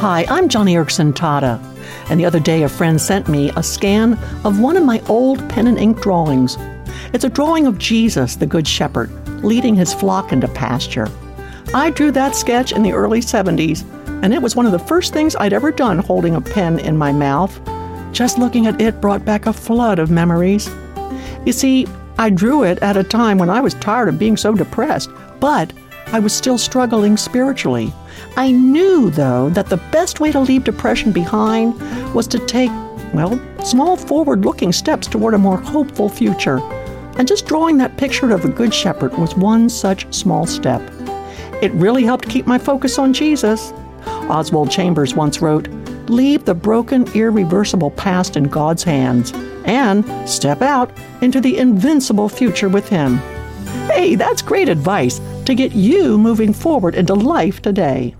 Hi, I'm Joni Eareckson Tada, and the other day a friend sent me a scan of one of my old pen and ink drawings. It's a drawing of Jesus, the Good Shepherd, leading his flock into pasture. I drew that sketch in the early 70s, and it was one of the first things I'd ever done holding a pen in my mouth. Just looking at it brought back a flood of memories. You see, I drew it at a time when I was tired of being so depressed, but I was still struggling spiritually. I knew, though, that the best way to leave depression behind was to take, well, small forward looking steps toward a more hopeful future. And just drawing that picture of the Good Shepherd was one such small step. It really helped keep my focus on Jesus. Oswald Chambers once wrote, Leave the broken, irreversible past in God's hands and step out into the invincible future with Him. Hey, that's great advice to get you moving forward into life today.